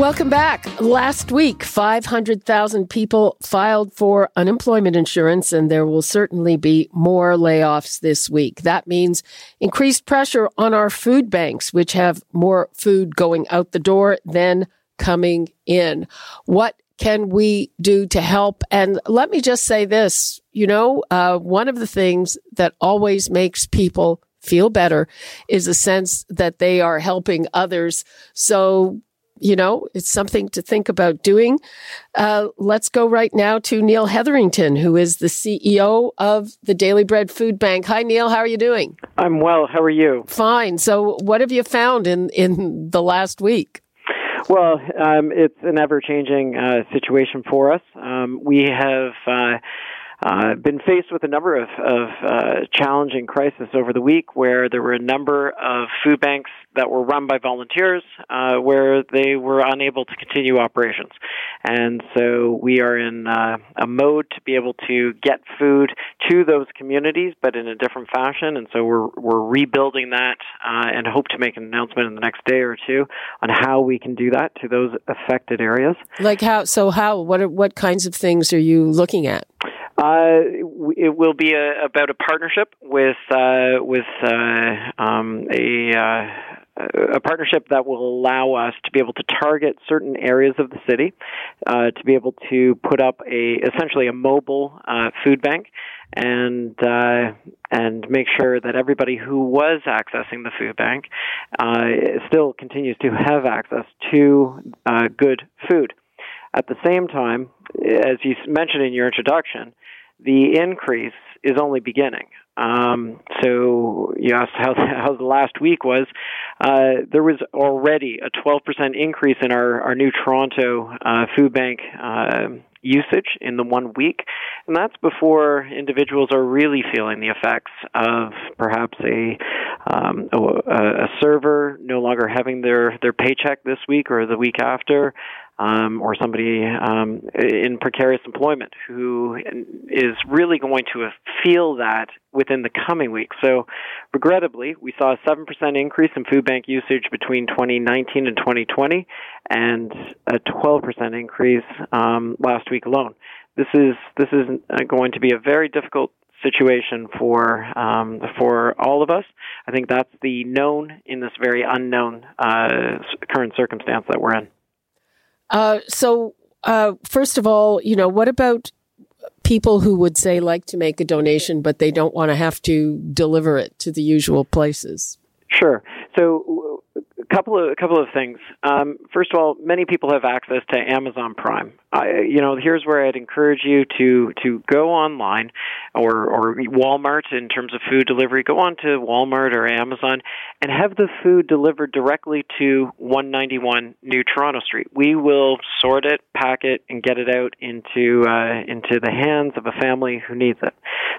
Welcome back. Last week, 500,000 people filed for unemployment insurance, and there will certainly be more layoffs this week. That means increased pressure on our food banks, which have more food going out the door than coming in. What can we do to help? And let me just say this, you know, uh, one of the things that always makes people feel better is a sense that they are helping others. So you know, it's something to think about doing. Uh, let's go right now to Neil Hetherington, who is the CEO of the Daily Bread Food Bank. Hi, Neil. How are you doing? I'm well. How are you? Fine. So, what have you found in in the last week? Well, um, it's an ever changing uh, situation for us. Um, we have. Uh, uh, been faced with a number of, of uh, challenging crises over the week where there were a number of food banks that were run by volunteers uh, where they were unable to continue operations. And so we are in uh, a mode to be able to get food to those communities, but in a different fashion. And so we're, we're rebuilding that uh, and hope to make an announcement in the next day or two on how we can do that to those affected areas. Like how? So how? What are, what kinds of things are you looking at? Uh, it will be a, about a partnership with uh, with uh, um, a a partnership that will allow us to be able to target certain areas of the city, uh, to be able to put up a essentially a mobile uh, food bank, and uh, and make sure that everybody who was accessing the food bank still continues to have access to good food. At the same time, as you mentioned in your introduction, the increase is only beginning. Um, so you asked how, how the last week was. Uh, there was already a 12% increase in our, our new Toronto uh, food bank uh, usage in the one week, and that's before individuals are really feeling the effects of perhaps a um, a, a server no longer having their their paycheck this week or the week after, um, or somebody um, in precarious employment who is really going to feel that within the coming weeks. So, regrettably, we saw a 7% increase in food bank usage between 2019 and 2020, and a 12% increase um, last week alone. This is this is going to be a very difficult situation for um, for all of us. I think that's the known in this very unknown uh, current circumstance that we're in. Uh, so, uh, first of all, you know, what about people who would say like to make a donation, but they don't want to have to deliver it to the usual places? Sure. So couple of a couple of things. Um, first of all, many people have access to Amazon Prime. I, you know, here's where I'd encourage you to to go online, or or Walmart in terms of food delivery. Go on to Walmart or Amazon and have the food delivered directly to 191 New Toronto Street. We will sort it, pack it, and get it out into uh, into the hands of a family who needs it.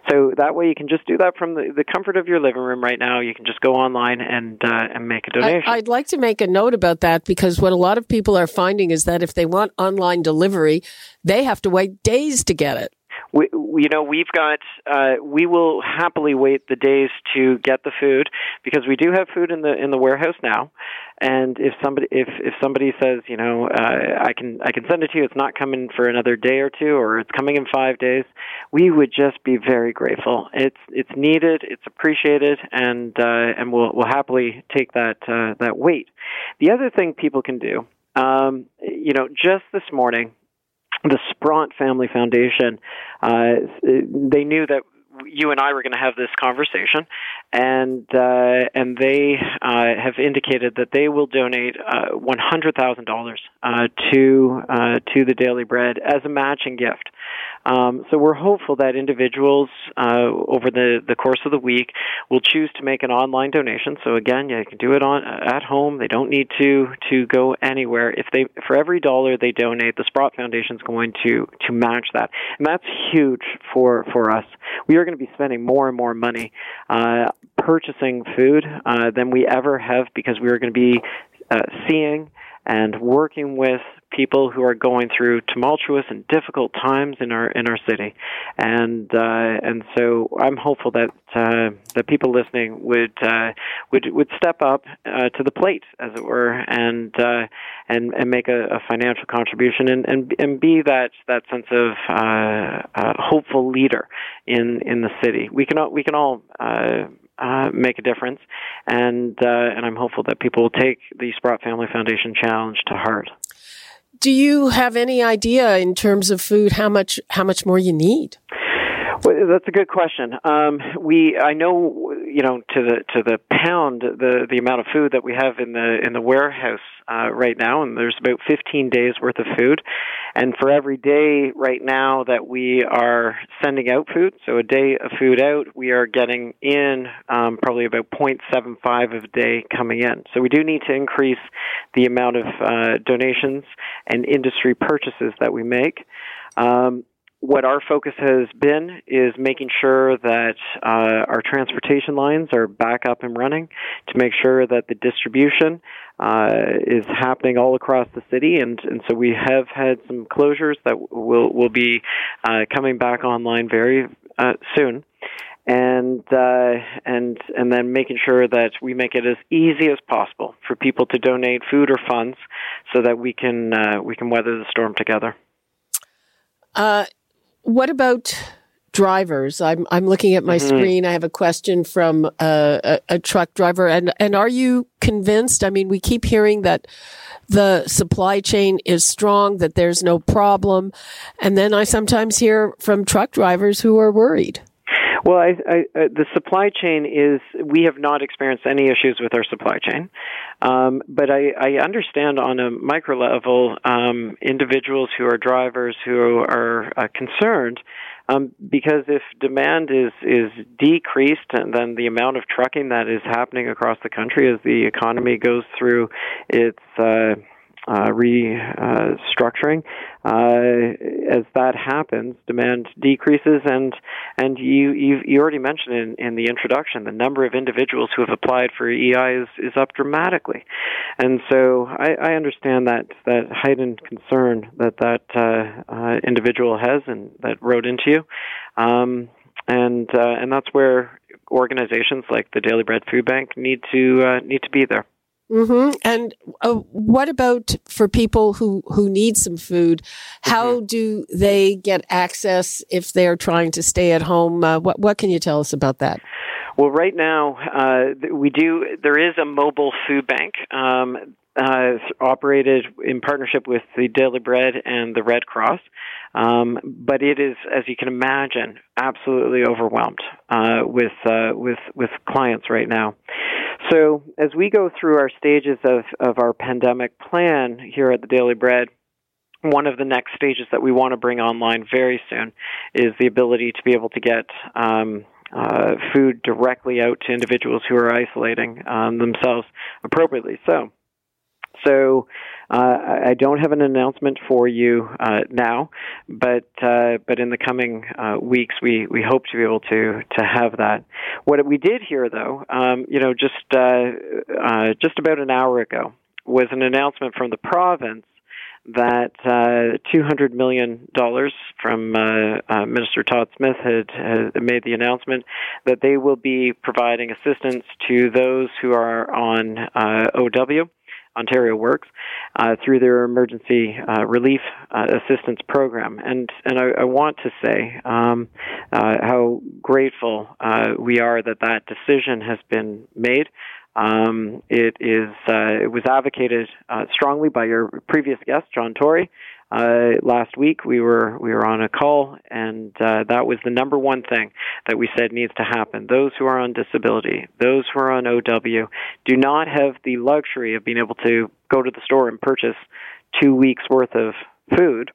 So that way, you can just do that from the, the comfort of your living room right now. You can just go online and uh, and make a donation. I, I'd like to make a note about that because what a lot of people are finding is that if they want online delivery, they have to wait days to get it. We, you know, we've got, uh, we will happily wait the days to get the food because we do have food in the in the warehouse now. And if somebody if if somebody says, you know, uh, I can I can send it to you, it's not coming for another day or two, or it's coming in five days, we would just be very grateful. It's it's needed, it's appreciated, and uh, and we'll we'll happily take that uh, that wait. The other thing people can do, um, you know, just this morning the Sprott Family Foundation, uh, they knew that you and I were going to have this conversation, and uh, and they uh, have indicated that they will donate uh, one hundred thousand dollars uh, to uh, to the Daily Bread as a matching gift. Um, so we're hopeful that individuals uh, over the, the course of the week will choose to make an online donation. So again, you can do it on at home. They don't need to to go anywhere. If they for every dollar they donate, the Sprott Foundation is going to to match that, and that's huge for for us. We are going to be spending more and more money uh, purchasing food uh, than we ever have because we are going to be uh, seeing and working with people who are going through tumultuous and difficult times in our in our city, and uh, and so I'm hopeful that uh, that people listening would uh, would would step up uh, to the plate, as it were, and uh, and and make a, a financial contribution and, and and be that that sense of uh, hopeful leader in in the city. We can all we can all. Uh, uh, make a difference, and uh, and I'm hopeful that people will take the Sprott Family Foundation challenge to heart. Do you have any idea in terms of food how much how much more you need? Well, that's a good question. Um, we, I know, you know, to the to the pound, the the amount of food that we have in the in the warehouse uh, right now, and there's about 15 days worth of food. And for every day right now that we are sending out food, so a day of food out, we are getting in um, probably about 0.75 of a day coming in. So we do need to increase the amount of uh, donations and industry purchases that we make. Um, what our focus has been is making sure that uh, our transportation lines are back up and running to make sure that the distribution uh, is happening all across the city, and, and so we have had some closures that will will be uh, coming back online very uh, soon and uh, and and then making sure that we make it as easy as possible for people to donate food or funds, so that we can uh, we can weather the storm together. Uh, what about drivers? I'm I'm looking at my mm-hmm. screen. I have a question from a, a, truck driver, and and are you convinced? I mean, we keep hearing that the supply chain is strong, that there's no problem, and then I sometimes hear from truck drivers who are worried. Well, I, I, uh, the supply chain is, we have not experienced any issues with our supply chain. Um, but I, I understand on a micro level um, individuals who are drivers who are uh, concerned um, because if demand is is decreased, then the amount of trucking that is happening across the country as the economy goes through its uh, restructuring. Uh, as that happens, demand decreases, and and you you, you already mentioned in, in the introduction the number of individuals who have applied for EI is, is up dramatically, and so I, I understand that that heightened concern that that uh, uh, individual has and that wrote into you, um, and uh, and that's where organizations like the Daily Bread Food Bank need to uh, need to be there. Mm-hmm. And uh, what about for people who, who need some food? How mm-hmm. do they get access if they're trying to stay at home? Uh, what what can you tell us about that? Well, right now uh, we do. There is a mobile food bank um, uh, operated in partnership with the Daily Bread and the Red Cross. Um, but it is, as you can imagine, absolutely overwhelmed uh, with uh, with with clients right now. So as we go through our stages of, of our pandemic plan here at the Daily Bread, one of the next stages that we want to bring online very soon is the ability to be able to get um, uh, food directly out to individuals who are isolating um, themselves appropriately. So so uh, I don't have an announcement for you uh, now, but uh, but in the coming uh, weeks, we, we hope to be able to to have that. What we did here, though, um, you know, just uh, uh, just about an hour ago, was an announcement from the province that uh, $200 million from uh, uh, Minister Todd Smith had, had, made the announcement that they will be providing assistance to those who are on OW Ontario Works uh, through their emergency uh, relief uh, assistance program. And and I, I want to say um, uh, how grateful uh, we are that that decision has been made. Um, it is uh, it was advocated strongly by your previous guest, John Tory. Uh, last week we were we were on a call, and uh, that was the number one thing that we said needs to happen. Those who are on disability, those who are on OW, do not have the luxury of being able to go to the store and purchase two weeks worth of food.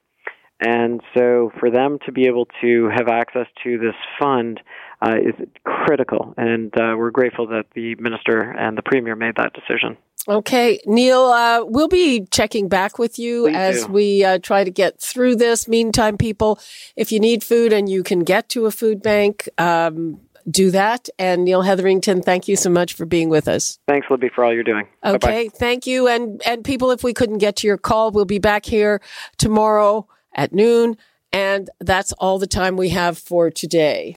And so, for them to be able to have access to this fund uh, is critical. And uh, we're grateful that the minister and the premier made that decision. Okay, Neil, uh, we'll be checking back with you Please as do. we uh, try to get through this. Meantime, people, if you need food and you can get to a food bank, um, do that. And Neil Hetherington, thank you so much for being with us. Thanks, Libby, for all you're doing. Okay, Bye-bye. thank you. And and people, if we couldn't get to your call, we'll be back here tomorrow at noon. And that's all the time we have for today.